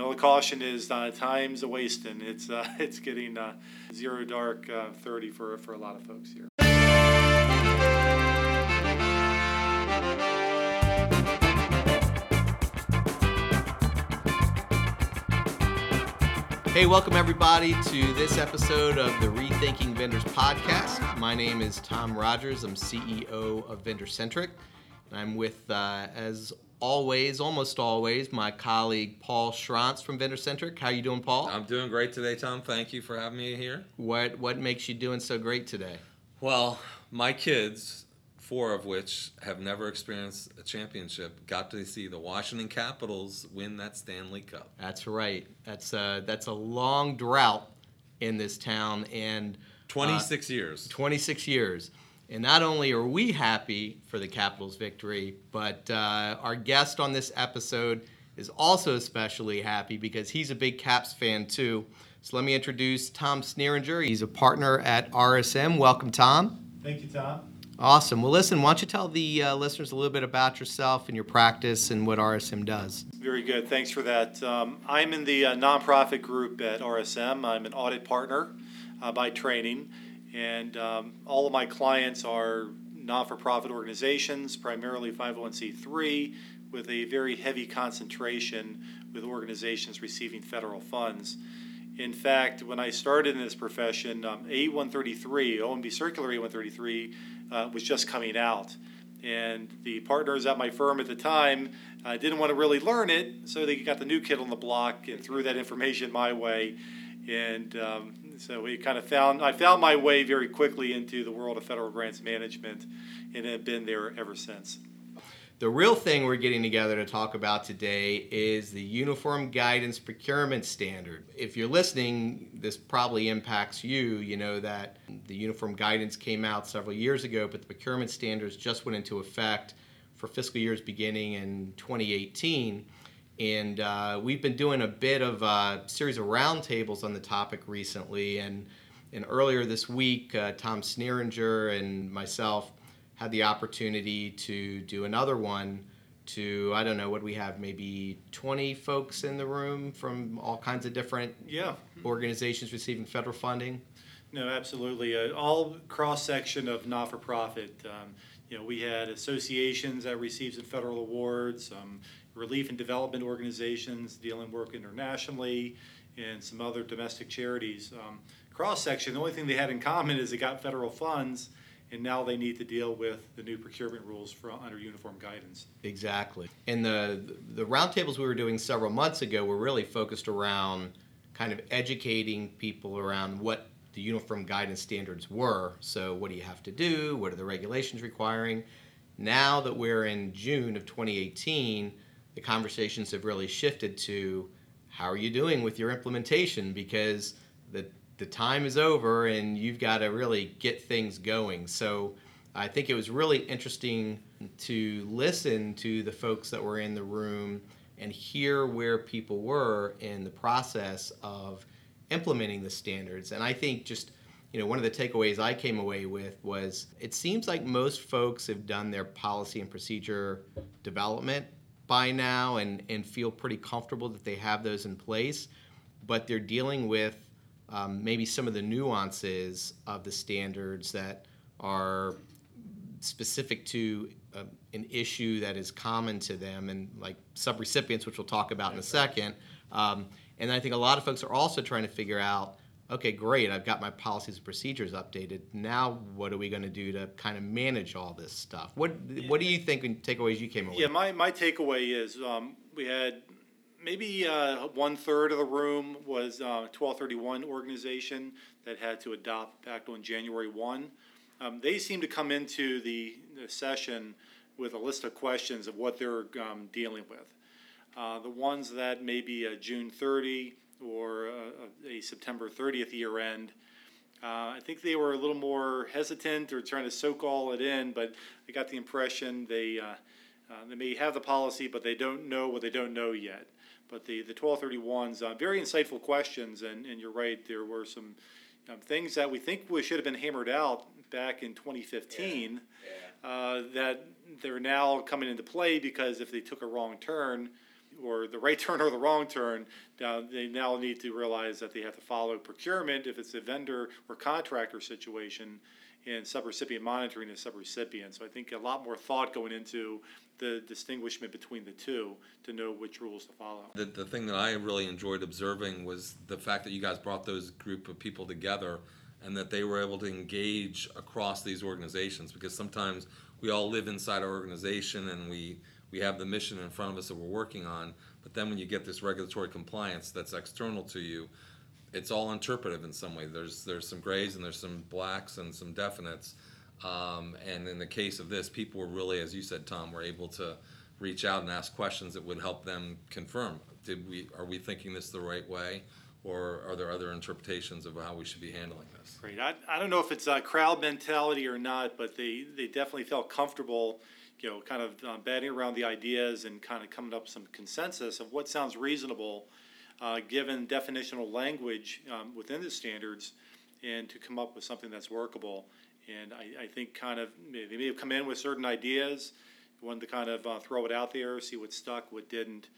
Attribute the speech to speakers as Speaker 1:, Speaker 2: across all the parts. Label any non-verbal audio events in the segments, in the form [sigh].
Speaker 1: my only caution is uh, time's a wasting. It's uh, [laughs] it's getting uh, zero dark uh, thirty for for a lot of folks here.
Speaker 2: Hey, welcome everybody to this episode of the Rethinking Vendors podcast. My name is Tom Rogers. I'm CEO of Vendor Centric, and I'm with, uh, as always, almost always, my colleague Paul Schrantz from Vendor Centric. How you doing, Paul?
Speaker 3: I'm doing great today, Tom. Thank you for having me here.
Speaker 2: What What makes you doing so great today?
Speaker 3: Well, my kids, four of which have never experienced a championship, got to see the Washington Capitals win that Stanley Cup.
Speaker 2: That's right. That's a, that's a long drought in this town, and
Speaker 3: 26 uh, years.
Speaker 2: 26 years. And not only are we happy for the Capitals' victory, but uh, our guest on this episode is also especially happy because he's a big Caps fan too. So let me introduce Tom Sneeringer. He's a partner at RSM. Welcome, Tom.
Speaker 1: Thank you, Tom.
Speaker 2: Awesome. Well, listen, why don't you tell the uh, listeners a little bit about yourself and your practice and what RSM does?
Speaker 1: Very good. Thanks for that. Um, I'm in the uh, nonprofit group at RSM. I'm an audit partner uh, by training, and um, all of my clients are non for profit organizations, primarily 501c3, with a very heavy concentration with organizations receiving federal funds. In fact, when I started in this profession, um, A133, OMB Circular A133, uh, was just coming out. And the partners at my firm at the time uh, didn't want to really learn it, so they got the new kid on the block and threw that information my way. And um, so we kind of found, I found my way very quickly into the world of federal grants management and have been there ever since.
Speaker 2: The real thing we're getting together to talk about today is the Uniform Guidance Procurement Standard. If you're listening, this probably impacts you. You know that the Uniform Guidance came out several years ago, but the procurement standards just went into effect for fiscal years beginning in 2018. And uh, we've been doing a bit of a series of roundtables on the topic recently. And, and earlier this week, uh, Tom Sneeringer and myself had the opportunity to do another one to I don't know what we have maybe 20 folks in the room from all kinds of different
Speaker 1: yeah
Speaker 2: organizations receiving federal funding.
Speaker 1: No, absolutely. Uh, all cross section of not for profit. Um, you know, we had associations that received some federal awards, um, relief and development organizations dealing work internationally, and some other domestic charities. Um, cross section. The only thing they had in common is they got federal funds and now they need to deal with the new procurement rules for under uniform guidance.
Speaker 2: Exactly. And the the roundtables we were doing several months ago were really focused around kind of educating people around what the uniform guidance standards were. So what do you have to do? What are the regulations requiring? Now that we're in June of 2018, the conversations have really shifted to how are you doing with your implementation because the the time is over and you've got to really get things going. So I think it was really interesting to listen to the folks that were in the room and hear where people were in the process of implementing the standards. And I think just you know one of the takeaways I came away with was it seems like most folks have done their policy and procedure development by now and, and feel pretty comfortable that they have those in place, but they're dealing with um, maybe some of the nuances of the standards that are specific to uh, an issue that is common to them and like subrecipients, which we'll talk about in a second. Um, and I think a lot of folks are also trying to figure out okay, great, I've got my policies and procedures updated. Now, what are we going to do to kind of manage all this stuff? What What do you think and takeaways you came away? With?
Speaker 1: Yeah, my my takeaway is um, we had maybe uh, one third of the room was uh, 1231 organization that had to adopt back on January 1. Um, they seem to come into the, the, session with a list of questions of what they're um, dealing with. Uh, the ones that maybe a June 30 or a, a September 30th year end, uh, I think they were a little more hesitant or trying to soak all it in, but I got the impression they, uh, uh, they may have the policy, but they don't know what they don't know yet. But the, the 1231s, uh, very insightful questions, and, and you're right, there were some um, things that we think we should have been hammered out back in 2015 yeah. Yeah. Uh, that they're now coming into play because if they took a wrong turn, or the right [laughs] turn or the wrong turn, now they now need to realize that they have to follow procurement if it's a vendor or contractor situation, and subrecipient monitoring is subrecipient. So I think a lot more thought going into the distinguishment between the two to know which rules to follow.
Speaker 3: The, the thing that I really enjoyed observing was the fact that you guys brought those group of people together and that they were able to engage across these organizations because sometimes we all live inside our organization and we, we have the mission in front of us that we're working on. But then when you get this regulatory compliance that's external to you, it's all interpretive in some way. There's there's some grays and there's some blacks and some definites. Um, and in the case of this, people were really, as you said, Tom, were able to reach out and ask questions that would help them confirm. Did we are we thinking this the right way, or are there other interpretations of how we should be handling this?
Speaker 1: Great. I, I don't know if it's a crowd mentality or not, but they, they definitely felt comfortable, you know, kind of um, batting around the ideas and kind of coming up with some consensus of what sounds reasonable, uh, given definitional language um, within the standards, and to come up with something that's workable. And I, I think kind of they may have come in with certain ideas, wanted to kind of uh, throw it out there, see what stuck, what didn't.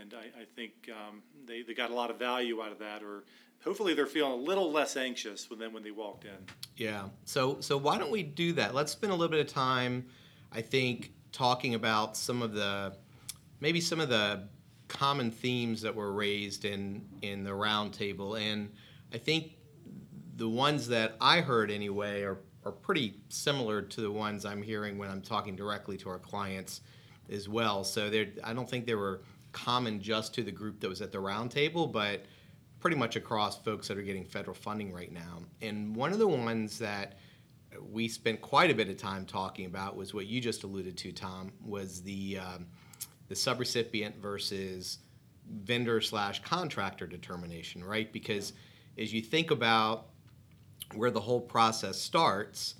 Speaker 1: And I, I think um, they, they got a lot of value out of that, or hopefully they're feeling a little less anxious than when they walked in.
Speaker 2: Yeah. So so why don't we do that? Let's spend a little bit of time, I think, talking about some of the maybe some of the common themes that were raised in in the roundtable, and I think the ones that I heard anyway are are pretty similar to the ones I'm hearing when I'm talking directly to our clients as well. So there, I don't think they were common just to the group that was at the roundtable, but pretty much across folks that are getting federal funding right now. And one of the ones that we spent quite a bit of time talking about was what you just alluded to, Tom, was the um, the subrecipient versus vendor slash contractor determination, right? Because as you think about where the whole process starts,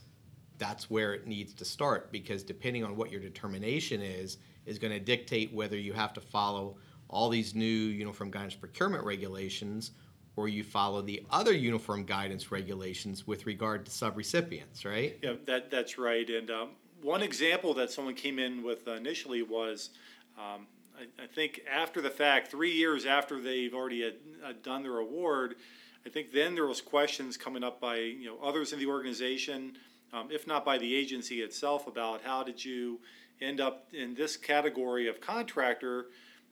Speaker 2: that's where it needs to start because depending on what your determination is, is going to dictate whether you have to follow all these new you know, from guidance procurement regulations or you follow the other uniform guidance regulations with regard to subrecipients, right?
Speaker 1: Yeah, that, that's right. And um, one example that someone came in with initially was um, I, I, think after the fact, three years after they've already had, had done their award, I think then there was questions coming up by you know others in the organization, um, if not by the agency itself, about how did you end up in this category of contractor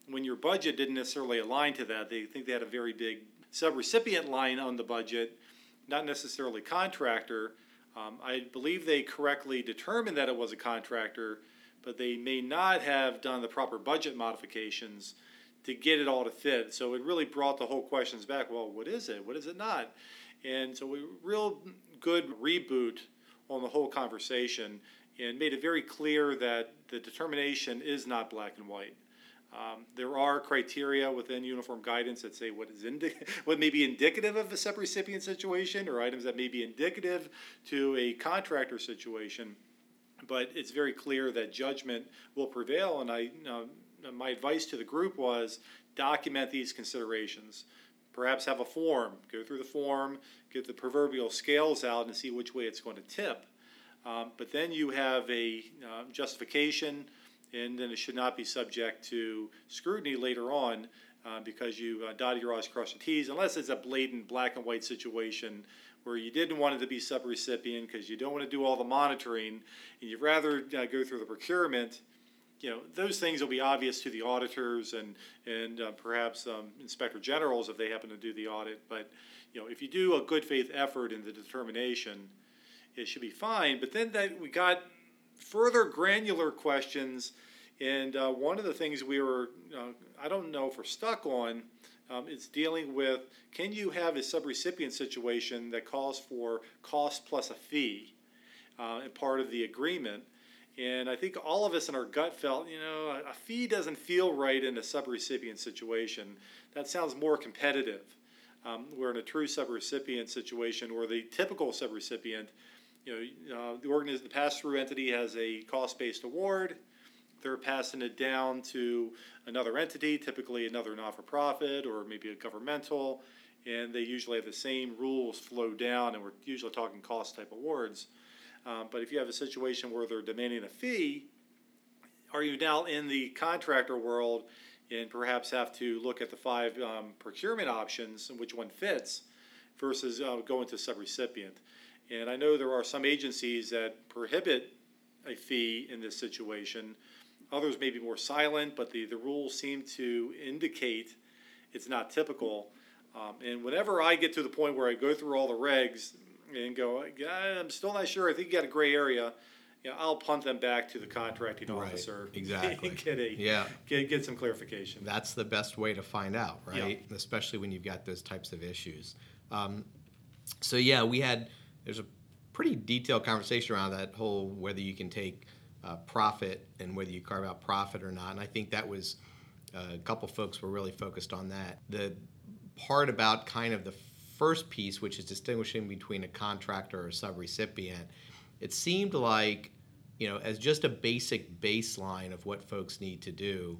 Speaker 1: when your budget didn't necessarily align to that. They think they had a very big subrecipient line on the budget, not necessarily contractor. Um, I believe they correctly determined that it was a contractor, but they may not have done the proper budget modifications to get it all to fit. So it really brought the whole questions back. Well, what is it? What is it not? And so we real good reboot on the whole conversation and made it very clear that the determination is not black and white. Um, there are criteria within uniform guidance that say what is indi- [laughs] what may be indicative of a subrecipient situation or items that may be indicative to a contractor situation. But it's very clear that judgment will prevail, and I, uh, my advice to the group was document these considerations. Perhaps have a form, go through the form, get the proverbial scales out, and see which way it's going to tip. Um, but then you have a uh, justification, and then it should not be subject to scrutiny later on uh, because you uh, dotted your I's, crossed your T's, unless it's a blatant black and white situation where you didn't want it to be subrecipient because you don't want to do all the monitoring, and you'd rather uh, go through the procurement you know, those things will be obvious to the auditors and, and uh, perhaps um, inspector generals if they happen to do the audit. But, you know, if you do a good faith effort in the determination, it should be fine. But then that we got further granular questions, and uh, one of the things we were, uh, I don't know if we're stuck on, um, is dealing with can you have a subrecipient situation that calls for cost plus a fee uh, and part of the agreement? And I think all of us in our gut felt, you know, a fee doesn't feel right in a subrecipient situation. That sounds more competitive. Um, we're in a true subrecipient situation where the typical subrecipient, you know, uh, the the pass-through entity has a cost-based award. They're passing it down to another entity, typically another not-for-profit or maybe a governmental, and they usually have the same rules flow down, and we're usually talking cost-type awards. Um, but if you have a situation where they're demanding a fee, are you now in the contractor world and perhaps have to look at the five um, procurement options and which one fits versus uh, going to subrecipient. And I know there are some agencies that prohibit a fee in this situation. Others may be more silent, but the, the rules seem to indicate it's not typical. Um, and whenever I get to the point where I go through all the regs and go, I'm still not sure, I think you got a gray area, you know, I'll punt them back to the contracting
Speaker 2: Right,
Speaker 1: officer. [laughs]
Speaker 2: exactly.
Speaker 1: Get a,
Speaker 2: Yeah.
Speaker 1: get, get some clarification.
Speaker 2: That's the best way to find out,
Speaker 1: Yeah.
Speaker 2: right? Especially when you've got those types of issues. Um, so yeah, we had there's a pretty detailed conversation around that whole whether you can take uh, profit and whether you carve out profit or not. And I think that was uh, a couple folks were really focused on that. The part about kind of the first piece, which is distinguishing between a contractor or a subrecipient, it seemed like, you know, as just a basic baseline of what folks need to do,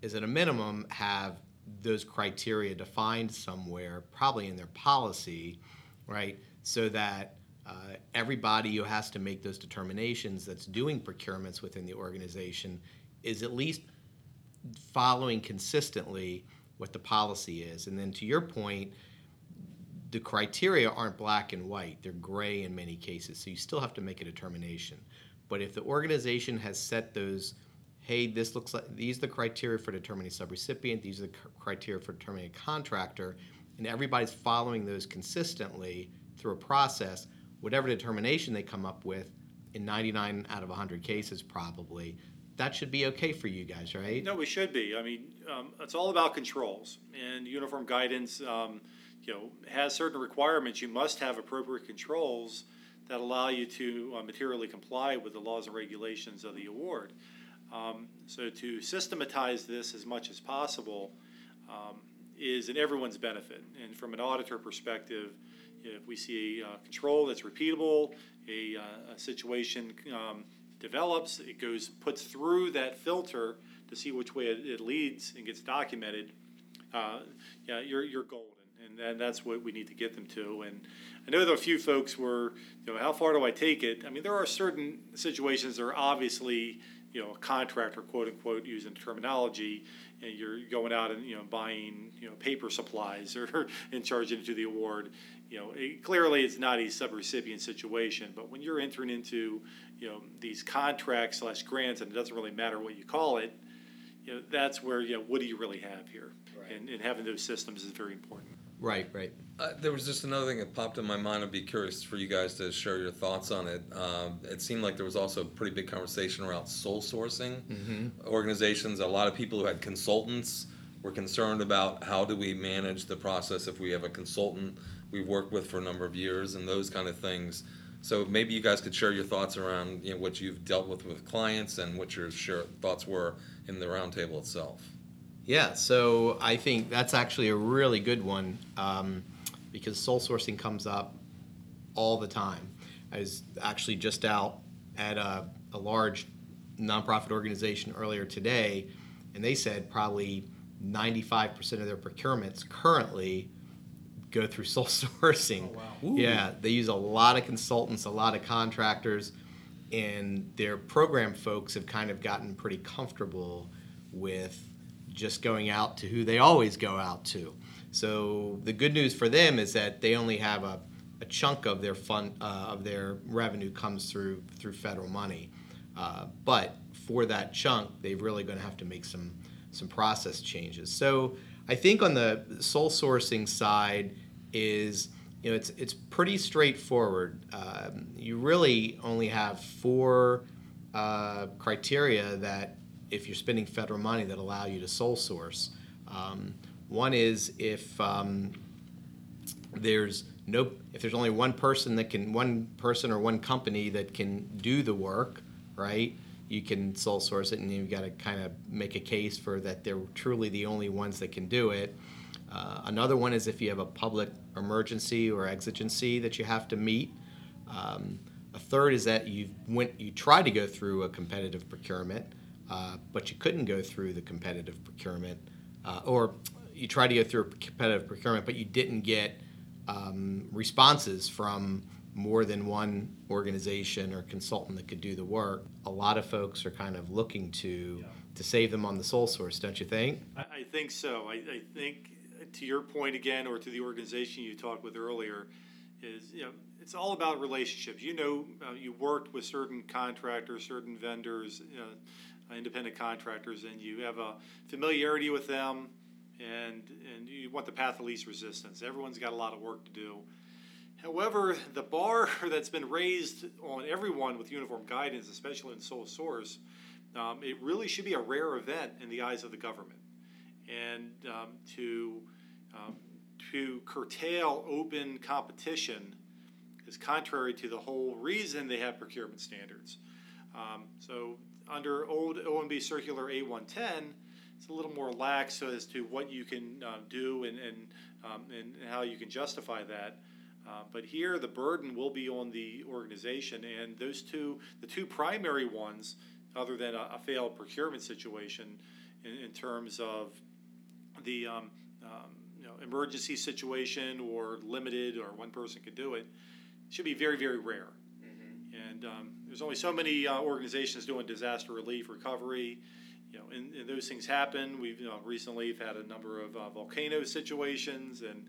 Speaker 2: is at a minimum have those criteria defined somewhere, probably in their policy, right? So that uh, everybody who has to make those determinations that's doing procurements within the organization is at least following consistently what the policy is. And then to your point, the criteria aren't black and white, they're gray in many cases. So you still have to make a determination. But if the organization has set those, hey, this looks like these are the criteria for determining subrecipient, these are the criteria for determining a contractor, and everybody's following those consistently through a process, whatever determination they come up with, in 99 out of 100 cases probably, that should be okay for you guys, right?
Speaker 1: No, we should be. I mean, um, it's all about controls, and uniform guidance, um, you know, has certain requirements. You must have appropriate controls that allow you to uh, materially comply with the laws and regulations of the award. Um, so to systematize this as much as possible um, is in everyone's benefit. And from an auditor perspective, if we see a uh, control that's repeatable, a, uh, a situation um, develops, it goes puts through that filter to see which way it, it leads and gets documented. Uh, yeah, you're you're golden, and, that's what we need to get them to. And I know that a few folks were, you know, how far do I take it? I mean, there are certain situations that are obviously, you know, a contractor, quote unquote, using terminology, and you're going out and you know buying you know paper supplies [laughs] or and charging it to the award. You know, it, clearly it's not a subrecipient situation, but when you're entering into you know these contracts slash grants, and it doesn't really matter what you call it, you know that's where you know what do you really have here,
Speaker 2: Right.
Speaker 1: and, and having those systems is very important.
Speaker 2: Right, right.
Speaker 3: Uh, there was just another thing that popped in my mind. I'd be curious for you guys to share your thoughts on it. Um, it seemed like there was also a pretty big conversation around sole sourcing organizations. A lot of people who had consultants were concerned about how do we manage the process if we have a consultant we've worked with for a number of years and those kind of things. So maybe you guys could share your thoughts around you know, what you've dealt with with clients and what your share, thoughts were in the roundtable itself.
Speaker 2: Yeah, so I think that's actually a really good one um, because sole sourcing comes up all the time. I was actually just out at a, a large nonprofit organization earlier today, and they said probably 95% of their procurements currently go through [laughs] sole sourcing. Yeah, they use a lot of consultants, a lot of contractors, and their program folks have kind of gotten pretty comfortable with just going out to who they always go out to. So the good news for them is that they only have a, a chunk of their fund uh, of their revenue comes through through federal money, uh, but for that chunk, they're really going to have to make some some process changes. So I think on the sole sourcing side is you know it's it's pretty straightforward. Um, you really only have four uh, criteria that if you're spending federal money that allow you to sole source. Um, one is if um, there's no if there's only one person that can one person or one company that can do the work, right? You can sole source it, and you've got to kind of make a case for that they're truly the only ones that can do it. Uh, another one is if you have a public emergency or exigency that you have to meet. Um, a third is that you went you tried to go through a competitive procurement, uh, but you couldn't go through the competitive procurement, uh, or you tried to go through a competitive procurement, but you didn't get um, responses from more than one organization or consultant that could do the work. A lot of folks are kind of looking to to save them on the sole source, don't you think?
Speaker 1: I, I think so. I, I think uh, to your point again, or to the organization you talked with earlier, is you know it's all about relationships. You know, uh, you worked with certain contractors, certain vendors, independent contractors, and you have a familiarity with them, and and you want the path of least resistance. Everyone's got a lot of work to do. However, the bar [laughs] that's been raised on everyone with uniform guidance, especially in sole source, um, it really should be a rare event in the eyes of the government. And um, to, um, to curtail open competition is contrary to the whole reason they have procurement standards. Um, so, under old OMB Circular A110, it's a little more lax as to what you can uh, do and, and, um, and how you can justify that. Uh, but here, the burden will be on the organization, and those two, the two primary ones, other than a, a failed procurement situation, in, in terms of the um, um, you know, emergency situation or limited or one person could do it, should be very, very rare. And um, there's only so many uh, organizations doing disaster relief recovery. You know, and, and those things happen. We've you know, recently had a number of uh, volcano situations, and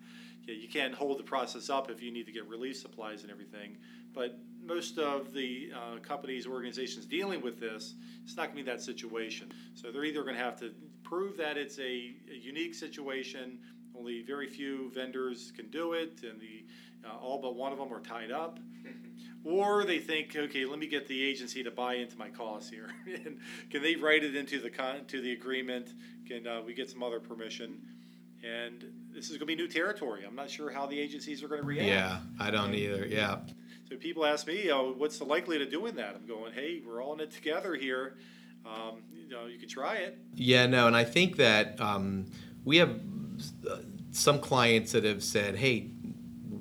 Speaker 1: yeah, you can't hold the process up if you need to get relief supplies and everything. But most of the uh, companies, organizations dealing with this, it's not going to be that situation. So they're either going to have to prove that it's a, a, unique situation, only very few vendors can do it, and the uh, all but one of them are tied up. Or they think, okay, let me get the agency to buy into my cause here, [laughs] and can they write it into the con- to the agreement? Can uh, we get some other permission? And this is going to be new territory. I'm not sure how the agencies are going to react.
Speaker 2: Yeah, I don't either. Yeah.
Speaker 1: So people ask me, oh, what's the likelihood of doing that? I'm going, hey, we're all in it together here. Um, you know, you could try it.
Speaker 2: Yeah, no, and I think that um, we have uh, some clients that have said, hey,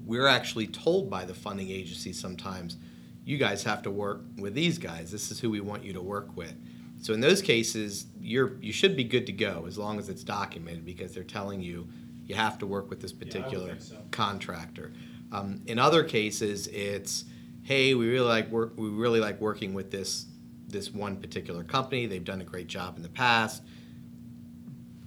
Speaker 2: we're actually told by the funding agency sometimes, you guys have to work with these guys. This is who we want you to work with. So in those cases, you're you should be good to go as long as it's documented because they're telling you you have to work with this particular
Speaker 1: yeah, so.
Speaker 2: contractor. Um, in other cases, it's hey, we really like work, we really like working with this this one particular company. They've done a great job in the past.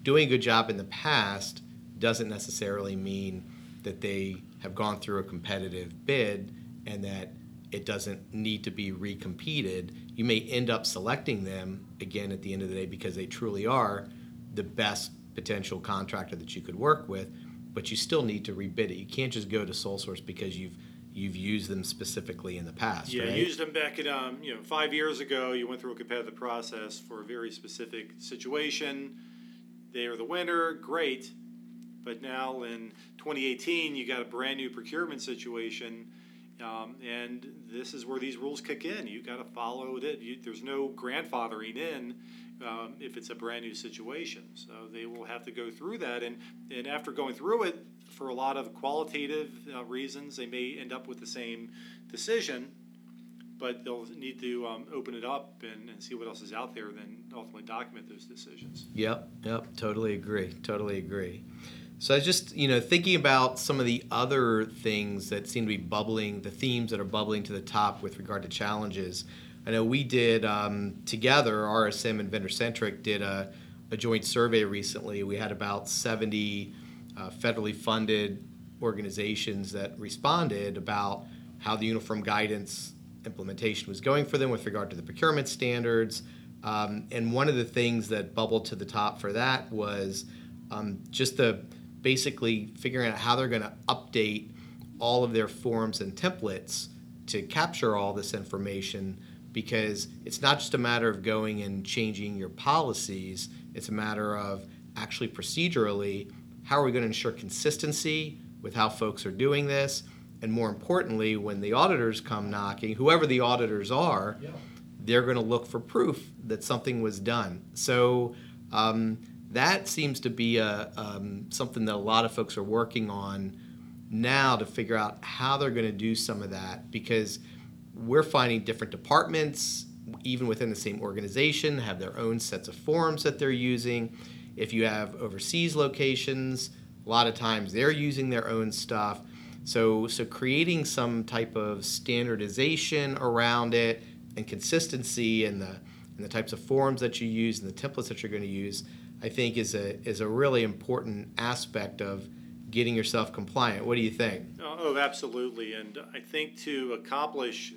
Speaker 2: Doing a good job in the past doesn't necessarily mean that they have gone through a competitive bid and that it doesn't need to be recompeted. You may end up selecting them again at the end of the day because they truly are the best potential contractor that you could work with, but you still need to rebid it. You can't just go to sole source because you've you've used them specifically in the past.
Speaker 1: Yeah,
Speaker 2: right?
Speaker 1: used them back at um, you know five years ago. You went through a competitive process for a very specific situation. They are the winner, great. But now in 2018, you got a brand new procurement situation, um, and this is where these rules kick in. You got to follow it. You, there's no grandfathering in um, if it's a brand new situation. So they will have to go through that, and and after going through it, for a lot of qualitative uh, reasons, they may end up with the same decision, but they'll need to um, open it up and, and see what else is out there, then ultimately document those decisions.
Speaker 2: Yep, yep, totally agree. Totally agree. So I was just, you know, thinking about some of the other things that seem to be bubbling, the themes that are bubbling to the top with regard to challenges. I know we did um, together, RSM and Vendor Centric did a, a, joint survey recently. We had about 70 uh, federally funded organizations that responded about how the uniform guidance implementation was going for them with regard to the procurement standards. Um, and one of the things that bubbled to the top for that was um, just the basically figuring out how they're going to update all of their forms and templates to capture all this information because it's not just a matter of going and changing your policies, it's a matter of actually procedurally how are we going to ensure consistency with how folks are doing this and more importantly when the auditors come knocking whoever the auditors are yeah. they're going to look for proof that something was done so um, that seems to be a, um, something that a lot of folks are working on now to figure out how they're going to do some of that because we're finding different departments even within the same organization have their own sets of forms that they're using. If you have overseas locations a lot of times they're using their own stuff. So so creating some type of standardization around it and consistency and the and the types of forms that you use and the templates that you're going to use, I think is a is a really important aspect of getting yourself compliant. What do you think?
Speaker 1: Oh, absolutely. And I think to accomplish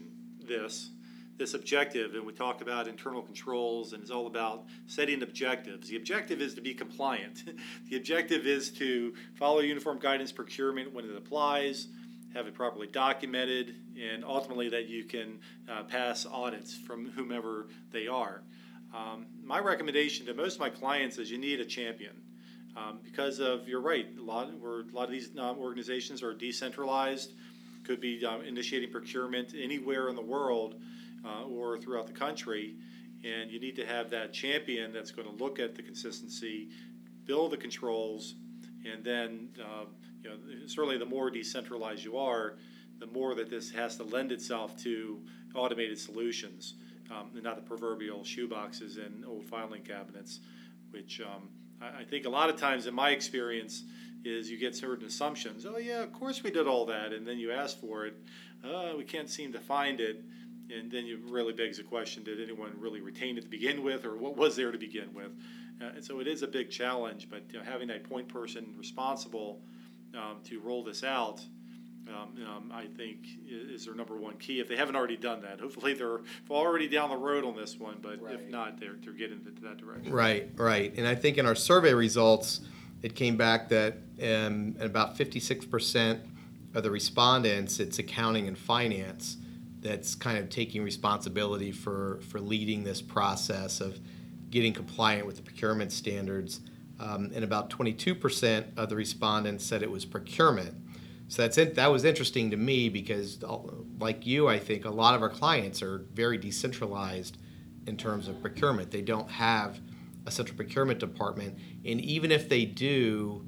Speaker 1: this, this objective, and we talked about internal controls, and it's all about setting objectives. The objective is to be compliant. [laughs] the objective is to follow uniform guidance procurement when it applies, have it properly documented, and ultimately that you can uh, pass audits from whomever they are. Um, my recommendation to most of my clients is you need a champion. Um, because of you're right, a lot where a lot of these um, organizations are decentralized, could be um, initiating procurement anywhere in the world uh, or throughout the country, and you need to have that champion that's going to look at the consistency, build the controls, and then uh, you know certainly the more decentralized you are, the more that this has to lend itself to automated solutions, um, and not the proverbial shoeboxes and old filing cabinets, which um, I, I think a lot of times in my experience is you get certain assumptions. Oh yeah, of course we did all that, and then you ask for it. Uh, we can't seem to find it, and then you really begs the question: Did anyone really retain it to begin with, or what was there to begin with? Uh, and so it is a big challenge. But you know, having that point person responsible um, to roll this out. Um, um, I think is their number one key. If they haven't already done that, hopefully they're already down the road on this one. But right. if not, they're, they're getting into that direction.
Speaker 2: Right, right. And I think in our survey results, it came back that um, about 56% of the respondents, it's accounting and finance that's kind of taking responsibility for, for leading this process of getting compliant with the procurement standards. Um, and about 22% of the respondents said it was procurement. So that's it. That was interesting to me because, uh, like you, I think a lot of our clients are very decentralized in terms of procurement. They don't have a central procurement department. And even if they do,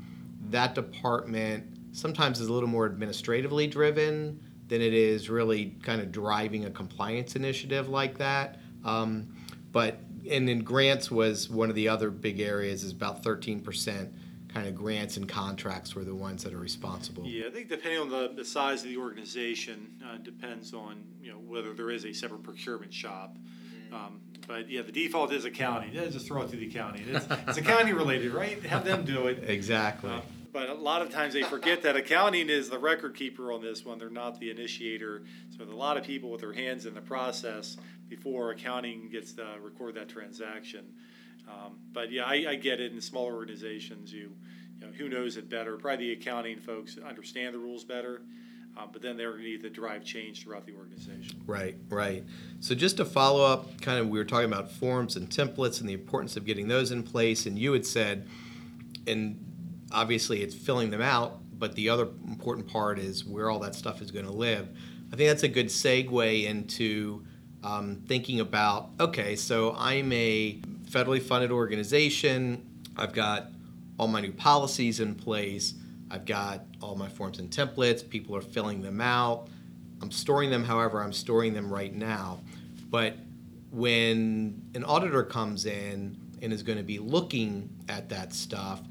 Speaker 2: that department sometimes is a little more administratively driven than it is really kind of driving a compliance initiative like that. Um, but and then grants was one of the other big areas is about 13% kind of grants and contracts were the ones that are responsible.
Speaker 1: Yeah, I think depending on the, the size of the organization, uh, depends on you know whether there is a separate procurement shop. Mm-hmm. Um, but yeah, the default is accounting. Yeah, just throw it to the accounting. It's, [laughs] it's accounting related, right? Have them do it.
Speaker 2: Exactly. Uh,
Speaker 1: but a lot of times they forget that accounting is the record keeper on this one. They're not the initiator. So a lot of people with their hands in the process before accounting gets to record that transaction. Um, but yeah, I, I, get it. In smaller organizations, you, you know, who knows it better? Probably the accounting folks understand the rules better. Uh, but then they're going to need to drive change throughout the organization.
Speaker 2: Right, right. So just to follow up, kind of, we were talking about forms and templates and the importance of getting those in place. And you had said, and obviously it's filling them out, but the other important part is where all that stuff is going to live. I think that's a good segue into um, thinking about okay, so I'm a federally funded organization, I've got all my new policies in place, I've got all my forms and templates, people are filling them out. I'm storing them however I'm storing them right now. But when an auditor comes in and is going to be looking at that stuff,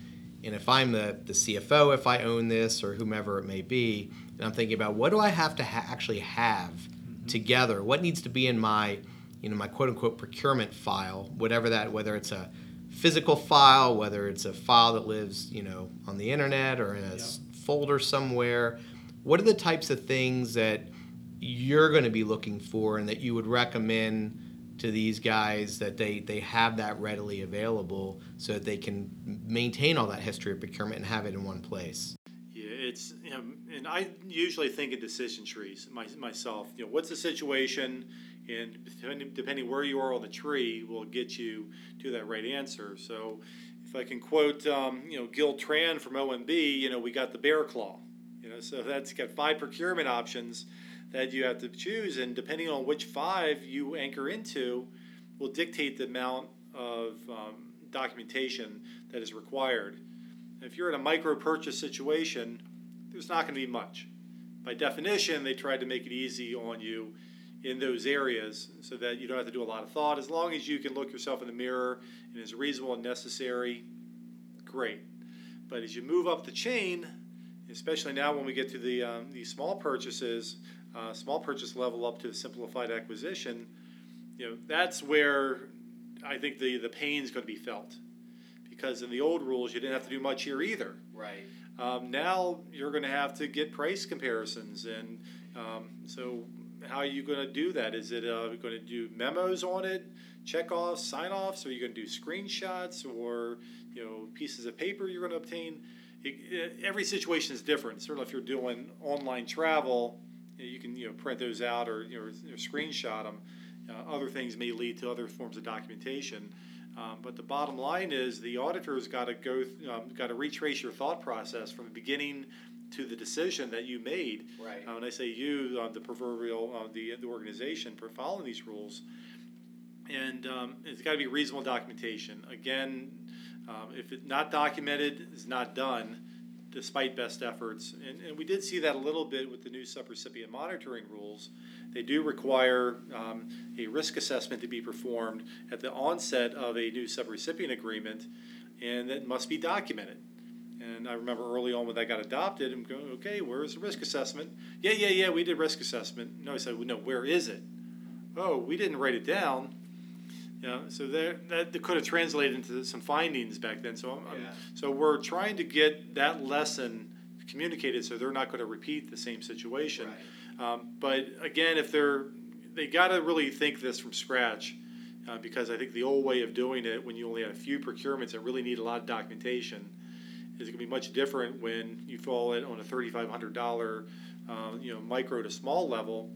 Speaker 2: and if I'm the, the CFO, if I own this or whomever it may be, and I'm thinking about what do I have to ha- actually have mm-hmm. together? What needs to be in my, you know, my quote unquote procurement file, whatever that, whether it's a physical file, whether it's a file that lives, you know, on the internet or in a yep. folder somewhere. What are the types of things that you're going to be looking for and that you would recommend to these guys that they, they have that readily available so that they can maintain all that history of procurement and have it in one place.
Speaker 1: Yeah, it's you know, and I usually think of decision trees my, myself. You know, what's the situation, and depending, depending where you are on the tree, will get you to that right answer. So, if I can quote, um, you know, Gil Tran from OMB, you know, we got the bear claw. You know, so that's got five procurement options that you have to choose, and depending on which five you anchor into, will dictate the amount of um, documentation that is required. If you're in a micro purchase situation, there's not going to be much. By definition, they tried to make it easy on you in those areas so that you don't have to do a lot of thought. As long as you can look yourself in the mirror and is reasonable and necessary, great. But as you move up the chain, especially now when we get to the um, these small purchases, uh, small purchase level up to the simplified acquisition, you know, that's where I think the, the pain's going to be felt. Because in the old rules, you didn't have to do much here either.
Speaker 2: Right.
Speaker 1: Um, now you're going to have to get price comparisons, and um, so how are you going to do that? Is it uh, going to do memos on it, checkoffs, sign-offs? Are you going to do screenshots or you know pieces of paper you're going to obtain? It, it, every situation is different. Certainly, if you're doing online travel, you can you know print those out or you know or screenshot them. Uh, other things may lead to other forms of documentation. Um, but the bottom line is the auditor's got to go, um, got to retrace your thought process from the beginning to the decision that you made.
Speaker 2: Right.
Speaker 1: Uh, when I say you, uh, the proverbial, uh, the the organization for following these rules, and um, it's got to be reasonable documentation. Again, um, if it's not documented, it's not done, despite best efforts. And, and we did see that a little bit with the new subrecipient monitoring rules. They do require um, a risk assessment to be performed at the onset of a new subrecipient agreement, and that must be documented. And I remember early on when that got adopted, I'm going, okay, where's the risk assessment? Yeah, yeah, yeah, we did risk assessment. No, I said, well, no, where is it? Oh, we didn't write it down. Yeah, so there, that could have translated into some findings back then. So, I'm, I'm- so we're trying to get that lesson communicated so they're not going to repeat the same situation. Um, but again, if they're, they got to really think this from scratch. Uh, because I think the old way of doing it, when you only have a few procurements and really need a lot of documentation, is going to be much different when you fall in on a thirty-five hundred dollar, uh, you know, micro to small level.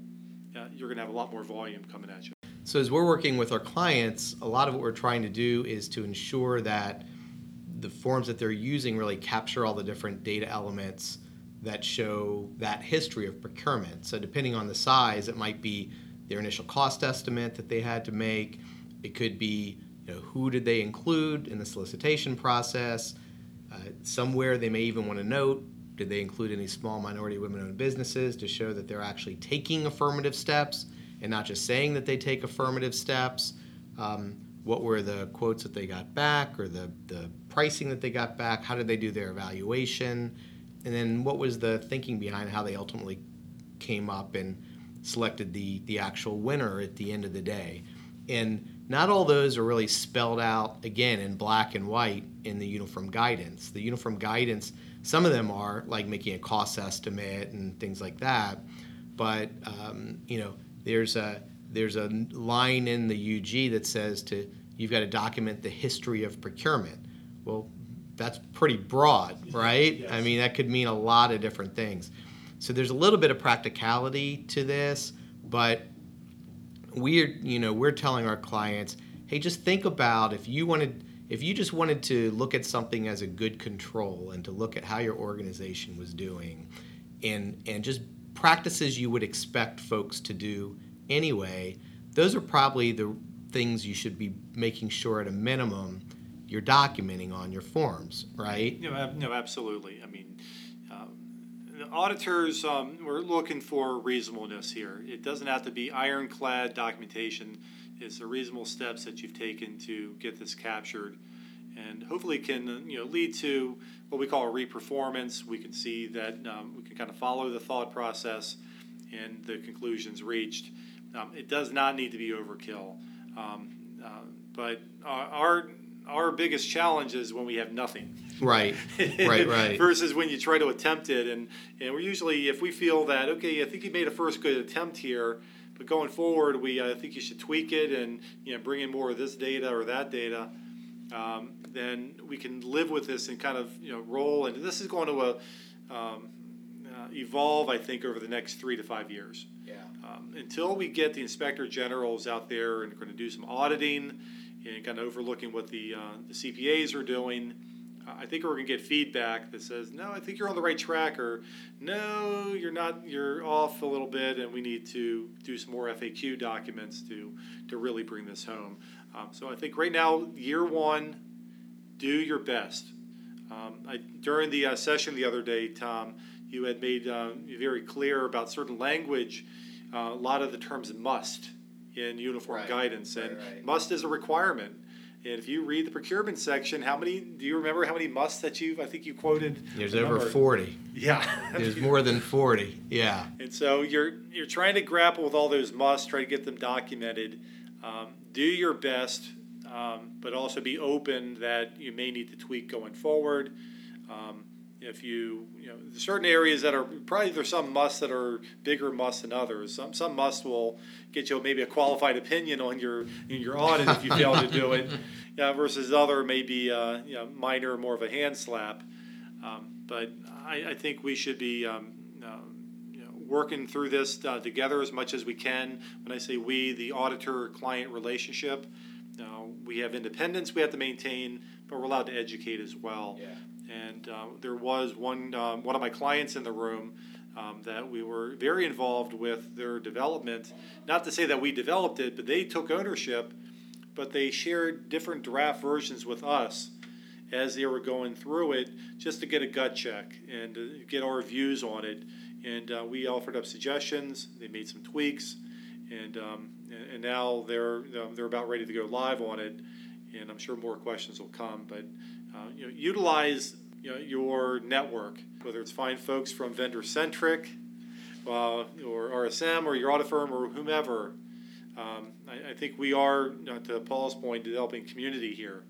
Speaker 1: Uh, you're going to have a lot more volume coming at you.
Speaker 2: So as we're working with our clients, a lot of what we're trying to do is to ensure that the forms that they're using really capture all the different data elements that show that history of procurement. So depending on the size, it might be their initial cost estimate that they had to make. It could be you know, who did they include in the solicitation process. Uh, somewhere they may even want to note did they include any small minority women owned businesses to show that they're actually taking affirmative steps and not just saying that they take affirmative steps? Um, what were the quotes that they got back or the, the pricing that they got back? How did they do their evaluation? And then what was the thinking behind how they ultimately came up and selected the, the actual winner at the end of the day? And not all those are really spelled out again in black and white in the uniform guidance. The uniform guidance, some of them are like making a cost estimate and things like that, but um, you know there's a there's a line in the UG that says to you've got to document the history of procurement. Well, that's pretty broad, [laughs] right?
Speaker 1: Yes.
Speaker 2: I mean that could mean a lot of different things. So there's a little bit of practicality to this, but we're you know we're telling our clients hey just think about if you wanted if you just wanted to look at something as a good control and to look at how your organization was doing and and just practices you would expect folks to do anyway those are probably the things you should be making sure at a minimum you're documenting on your forms right
Speaker 1: No, no, absolutely. Auditors, um, we're looking for reasonableness here. It doesn't have to be ironclad documentation. It's the reasonable steps that you've taken to get this captured, and hopefully can uh, you know lead to what we call a reperformance. We can see that um, we can kind of follow the thought process and the conclusions reached. Um, it does not need to be overkill, um, uh, but our, our our biggest challenge is when we have nothing.
Speaker 2: Right. [laughs] Right right.
Speaker 1: Versus when you try to attempt it and and we're usually if we feel that okay i think you made a first good attempt here but going forward we i think you should tweak it and you know bring in more of this data or that data um, then we can live with this and kind of you know roll and this is going to uh, um, uh, evolve i think over the next three to five years.
Speaker 2: Yeah.
Speaker 1: Um, until we get the inspector generals out there and going to do some auditing and kind of overlooking what the, uh, the CPAs are doing, uh, I think we're going to get feedback that says, no, I think you're on the right track, or no, you're not, you're off a little bit, and we need to do some more FAQ documents to, to really bring this home. Um, so I think right now, year one, do your best. Um, I, during the uh, session the other day, Tom, you had made uh, very clear about certain language. Uh, a lot of the terms must in uniform
Speaker 2: Right,
Speaker 1: guidance, and
Speaker 2: right, right.
Speaker 1: must is a requirement. And if you read the procurement section, how many do you remember how many musts that you've? I think you quoted.
Speaker 2: there's
Speaker 1: a
Speaker 2: over
Speaker 1: number.
Speaker 2: 40
Speaker 1: Yeah. [laughs]
Speaker 2: there's more than 40 yeah
Speaker 1: And so you're you're trying to grapple with all those musts, try to get them documented. Um, do your best. Um, but also be open that you may need to tweak going forward. Um, if you, you know, certain areas that are probably there's some musts that are bigger musts than others. Some some musts will get you maybe a qualified opinion on your in your audit if you [laughs] fail to do it, yeah, versus other maybe uh, you know, minor, more of a hand slap. Um, but I, I think we should be um, uh, you know, working through this uh, together as much as we can. When I say we, the auditor-client relationship, uh, we have independence we have to maintain, but we're allowed to educate as well.
Speaker 2: Yeah.
Speaker 1: And uh, there was one um, one of my clients in the room um, that we were very involved with their development. Not to say that we developed it, but they took ownership, but they shared different draft versions with us as they were going through it, just to get a gut check and get our views on it. And uh, we offered up suggestions. They made some tweaks, and um, and now they're they're about ready to go live on it. And I'm sure more questions will come, but uh, you know, utilize you know, your network, whether it's find folks from Vendor Centric uh, or RSM or your audit firm or whomever. Um, I, I, think we are, know, to Paul's point, developing community here.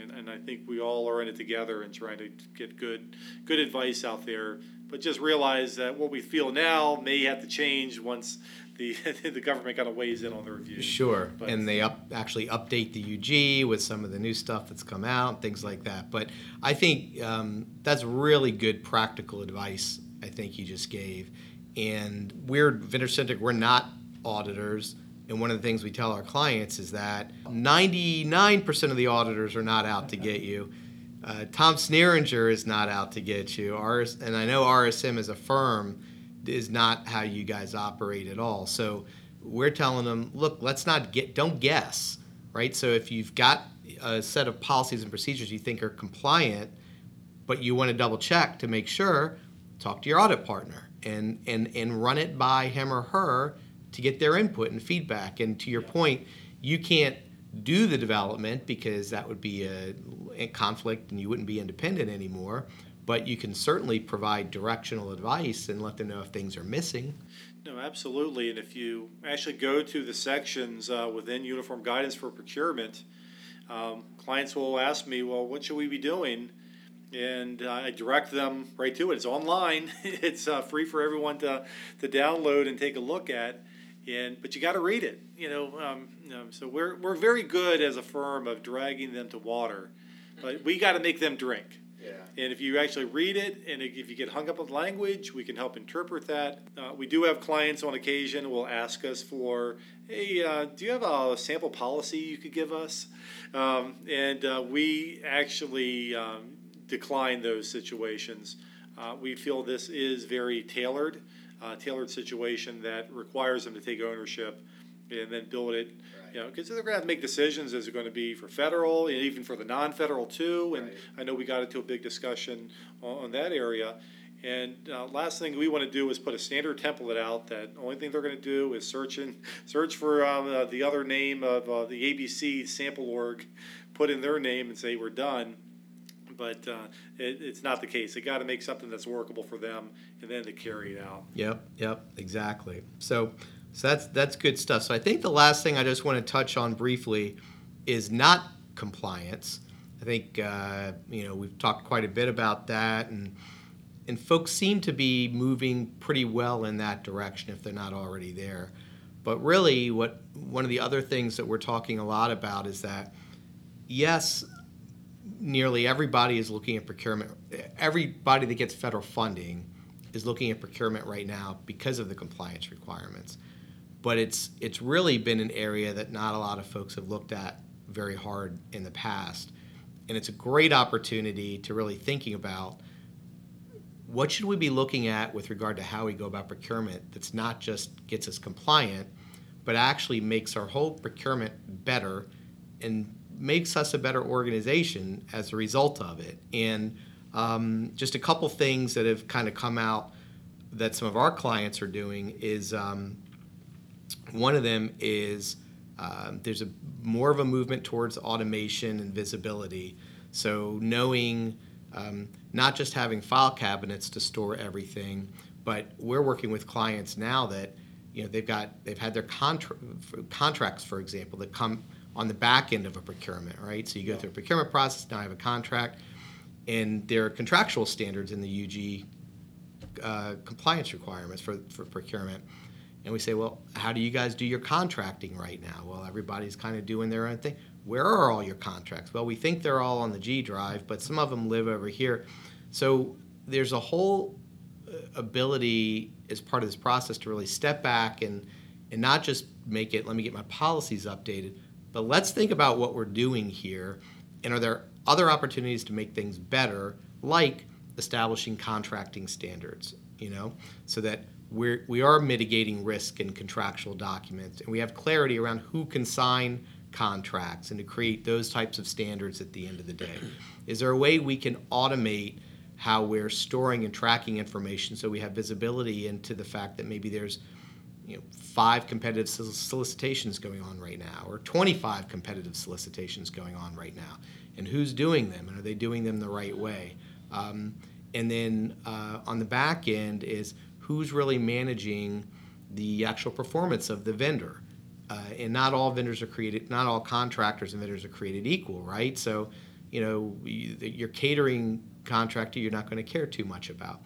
Speaker 1: And, and I think we all are in it together and trying to get good, good advice out there. But just realize that what we feel now may have to change once the [laughs] the government kind of weighs in on the review.
Speaker 2: Sure, but, and they up actually update the UG with some of the new stuff that's come out, things like that. But I think um, that's really good practical advice. I think you just gave, and we're vendor centric. We're not auditors. And one of the things we tell our clients is that 99% of the auditors are not out to get you. Uh, Tom Sneeringer is not out to get you. RS, and I know RSM as a firm is not how you guys operate at all. So we're telling them, look, let's not get, don't guess, right? So if you've got a set of policies and procedures you think are compliant, but you want to double check to make sure, talk to your audit partner and and and run it by him or her to get their input and feedback. And to your point, you can't do the development because that would be a, a conflict and you wouldn't be independent anymore but you can certainly provide directional advice and let them know if things are missing.
Speaker 1: No, absolutely. And if you actually go to the sections uh, within Uniform Guidance for Procurement, um, clients will ask me, well, what should we be doing? And uh, I direct them right to it. It's online. [laughs] it's uh, free for everyone to, to download and take a look at. And but you got to read it. You know, um, you know, so we're we're very good as a firm of dragging them to water, but we got to make them drink.
Speaker 2: Yeah.
Speaker 1: And if you actually read it, and if you get hung up on language, we can help interpret that. Uh, we do have clients on occasion will ask us for, hey, uh, do you have a sample policy you could give us? Um, and uh, we actually um, decline those situations. Uh, we feel this is very tailored, uh, tailored situation that requires them to take ownership and then build it you know, because they're going to have to make decisions. Is it going to be for federal and even for the non-federal too? And
Speaker 2: Right.
Speaker 1: I know we got into a big discussion on, on that area. And uh, last thing we want to do is put a standard template out that only thing they're going to do is search and [laughs] search for um, uh, the other name of uh, the ABC sample org, put in their name and say we're done. But uh, it, it's not the case. They got to make something that's workable for them and then to carry it out.
Speaker 2: Yep, yep, exactly. So, so that's that's good stuff. So I think the last thing I just want to touch on briefly is not compliance. I think uh, you know we've talked quite a bit about that, and and folks seem to be moving pretty well in that direction if they're not already there. But really, what one of the other things that we're talking a lot about is that yes, nearly everybody is looking at procurement. Everybody that gets federal funding is looking at procurement right now because of the compliance requirements. But it's it's really been an area that not a lot of folks have looked at very hard in the past. And it's a great opportunity to really thinking about what should we be looking at with regard to how we go about procurement that's not just gets us compliant, but actually makes our whole procurement better and makes us a better organization as a result of it. And um, just a couple things that have kind of come out that some of our clients are doing is um, one of them is um, there's a more of a movement towards automation and visibility. So knowing um, not just having file cabinets to store everything, but we're working with clients now that you know they've got they've had their contra- contracts, for example, that come on the back end of a procurement, right? So you go through a procurement process, now I have a contract, and there are contractual standards in the UG uh, compliance requirements for, for procurement. And we say, well, how do you guys do your contracting right now? Well, everybody's kind of doing their own thing. Where are all your contracts? Well, we think they're all on the G drive, but some of them live over here. So there's a whole uh, ability as part of this process to really step back and and not just make it let me get my policies updated but let's think about what we're doing here and are there other opportunities to make things better like establishing contracting standards you know? So that we're we are mitigating risk in contractual documents and we have clarity around who can sign contracts and to create those types of standards at the end of the day. Is there a way we can automate how we're storing and tracking information so we have visibility into the fact that maybe there's you know, five competitive solicitations going on right now, or 25 competitive solicitations going on right now, and who's doing them, and are they doing them the right way? Um, and then uh, on the back end is who's really managing the actual performance of the vendor. Uh, and not all vendors are created, not all contractors and vendors are created equal, right? So, you know, your catering contractor you're not going to care too much about.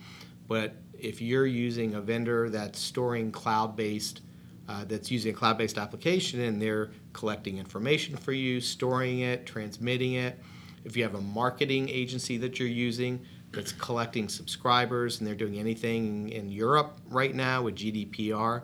Speaker 2: But if you're using a vendor that's storing cloud based, uh, that's using a cloud based application and they're collecting information for you, storing it, transmitting it, if you have a marketing agency that you're using that's collecting subscribers and they're doing anything in Europe right now with GDPR,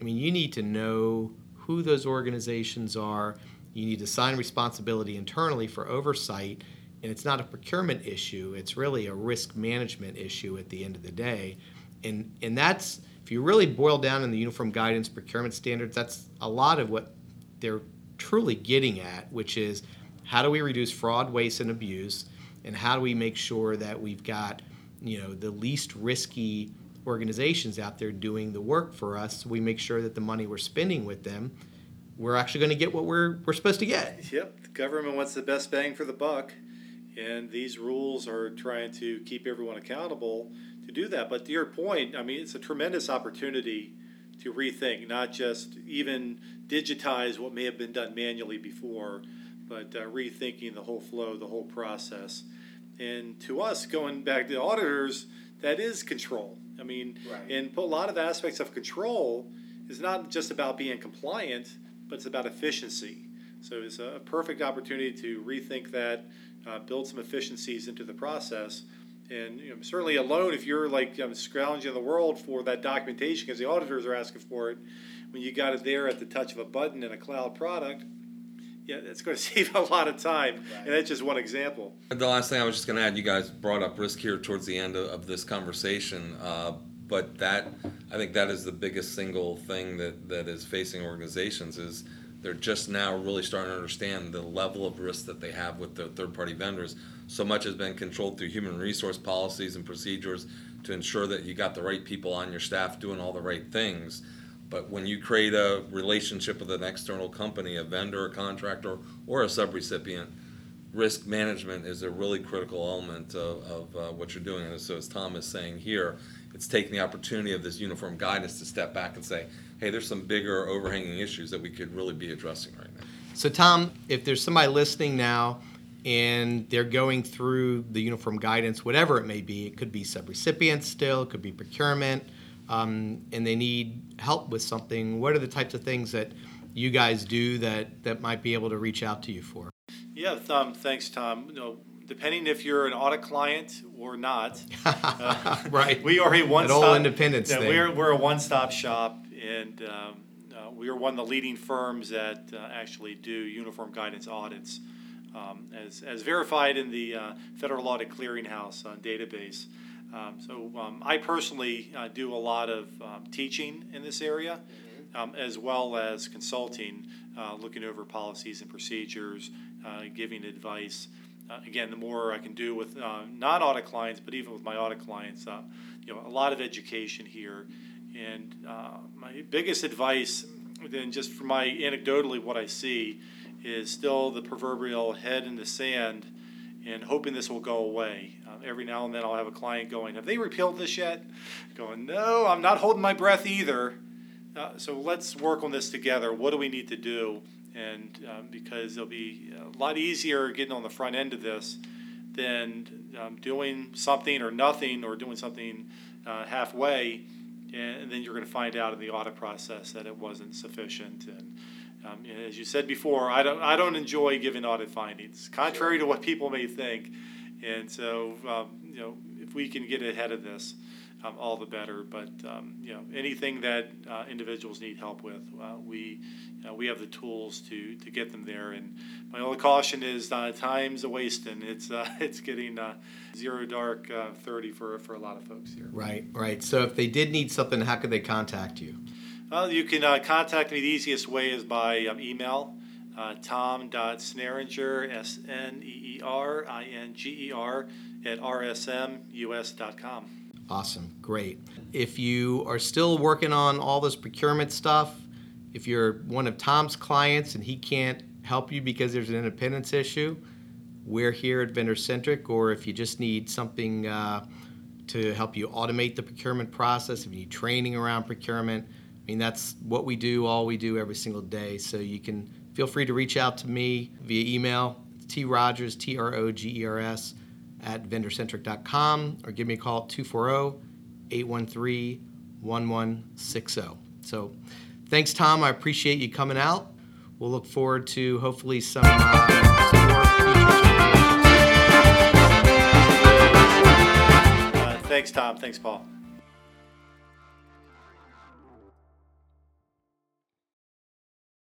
Speaker 2: I mean, you need to know who those organizations are. You need to assign responsibility internally for oversight and it's not a procurement issue it's really a risk management issue at the end of the day. And and that's if you really boil down in the uniform guidance procurement standards that's a lot of what they're truly getting at which is how do we reduce fraud waste and abuse? And how do we make sure that we've got you know the least risky organizations out there doing the work for us? We make sure that the money we're spending with them we're actually going to get what we're, we're supposed to get.
Speaker 1: Yep the government wants the best bang for the buck and these rules are trying to keep everyone accountable to do that. But to your point, I mean, it's a tremendous opportunity to rethink, not just even digitize what may have been done manually before, but uh, rethinking the whole flow, the whole process. And to us, going back to auditors, that is control. I mean, right. and a lot of aspects of control is not just about being compliant, but it's about efficiency. So it's a perfect opportunity to rethink that, uh, build some efficiencies into the process. And you know, certainly alone, if you're like um, scrounging the world for that documentation because the auditors are asking for it, when you got it there at the touch of a button in a cloud product, yeah, it's going to save a lot of time. Right. And that's just one example.
Speaker 3: The last thing I was just going to add, you guys brought up risk here towards the end of, of this conversation. Uh, but that, I think that is the biggest single thing that, that is facing organizations is – they're just now really starting to understand the level of risk that they have with their third party vendors. So much has been controlled through human resource policies and procedures to ensure that you got the right people on your staff doing all the right things. But when you create a relationship with an external company, a vendor, a contractor, or a subrecipient, risk management is a really critical element of, of uh, what you're doing. And so, as Tom is saying here, it's taking the opportunity of this uniform guidance to step back and say, hey, there's some bigger overhanging issues that we could really be addressing right now.
Speaker 2: So, Tom, if there's somebody listening now and they're going through the uniform guidance, whatever it may be, it could be subrecipients still, it could be procurement, um, and they need help with something, what are the types of things that you guys do that, that might be able to reach out to you for?
Speaker 1: Yeah, um, thanks, Tom. You know, depending if you're an audit client or not, [laughs]
Speaker 2: uh, right?
Speaker 1: We are a one-stop.
Speaker 2: That independence
Speaker 1: yeah,
Speaker 2: thing.
Speaker 1: We're we're a one-stop shop, and um, uh, we are one of the leading firms that uh, actually do uniform guidance audits, um, as as verified in the uh, Federal Audit Clearinghouse uh, database. Um, so um, I personally uh, do a lot of um, teaching in this area. Mm-hmm. Um, as well as consulting, looking over policies and procedures, giving advice. Uh, again, the more I can do with uh, non-audit clients, but even with my audit clients, uh, you know, a lot of education here. And uh, my biggest advice, then just from my anecdotally what I see, is still the proverbial head in the sand and hoping this will go away. Uh, every now and then I'll have a client going, Have they repealed this yet? Going, No, I'm not holding my breath either. Uh, so let's work on this together. What do we need to do? And um, because it'll be a lot easier getting on the front end of this than um, doing something or nothing or doing something uh, halfway, and then you're going to find out in the audit process that it wasn't sufficient. And um, as you said before, I don't I don't enjoy giving audit findings, contrary to what people may think. And so, um, you know, if we can get ahead of this, um, all the better. But um, you know, anything that uh, individuals need help with, uh, we uh, we have the tools to to get them there. And my only caution is uh, time's a wasting. It's uh, [laughs] it's getting uh, zero dark uh, thirty for for a lot of folks here.
Speaker 2: Right, right. So if they did need something, how could they contact you?
Speaker 1: Well, you can uh, contact me. The easiest way is by um, email. Uh, tom.sneeringer, S N E E R I N G E R, at rsmus.com.
Speaker 2: Awesome, great. If you are still working on all this procurement stuff, if you're one of Tom's clients and he can't help you because there's an independence issue, we're here at Vendor Centric. Or if you just need something uh, to help you automate the procurement process, if you need training around procurement, I mean, that's what we do, all we do every single day. So you can feel free to reach out to me via email, T Rogers, T R O G E R S, at vendorcentric.com, or give me a call at 240 813 1160. So thanks, Tom. I appreciate you coming out. We'll look forward to hopefully some, uh, some more
Speaker 1: Uh, thanks, Tom. Thanks, Paul.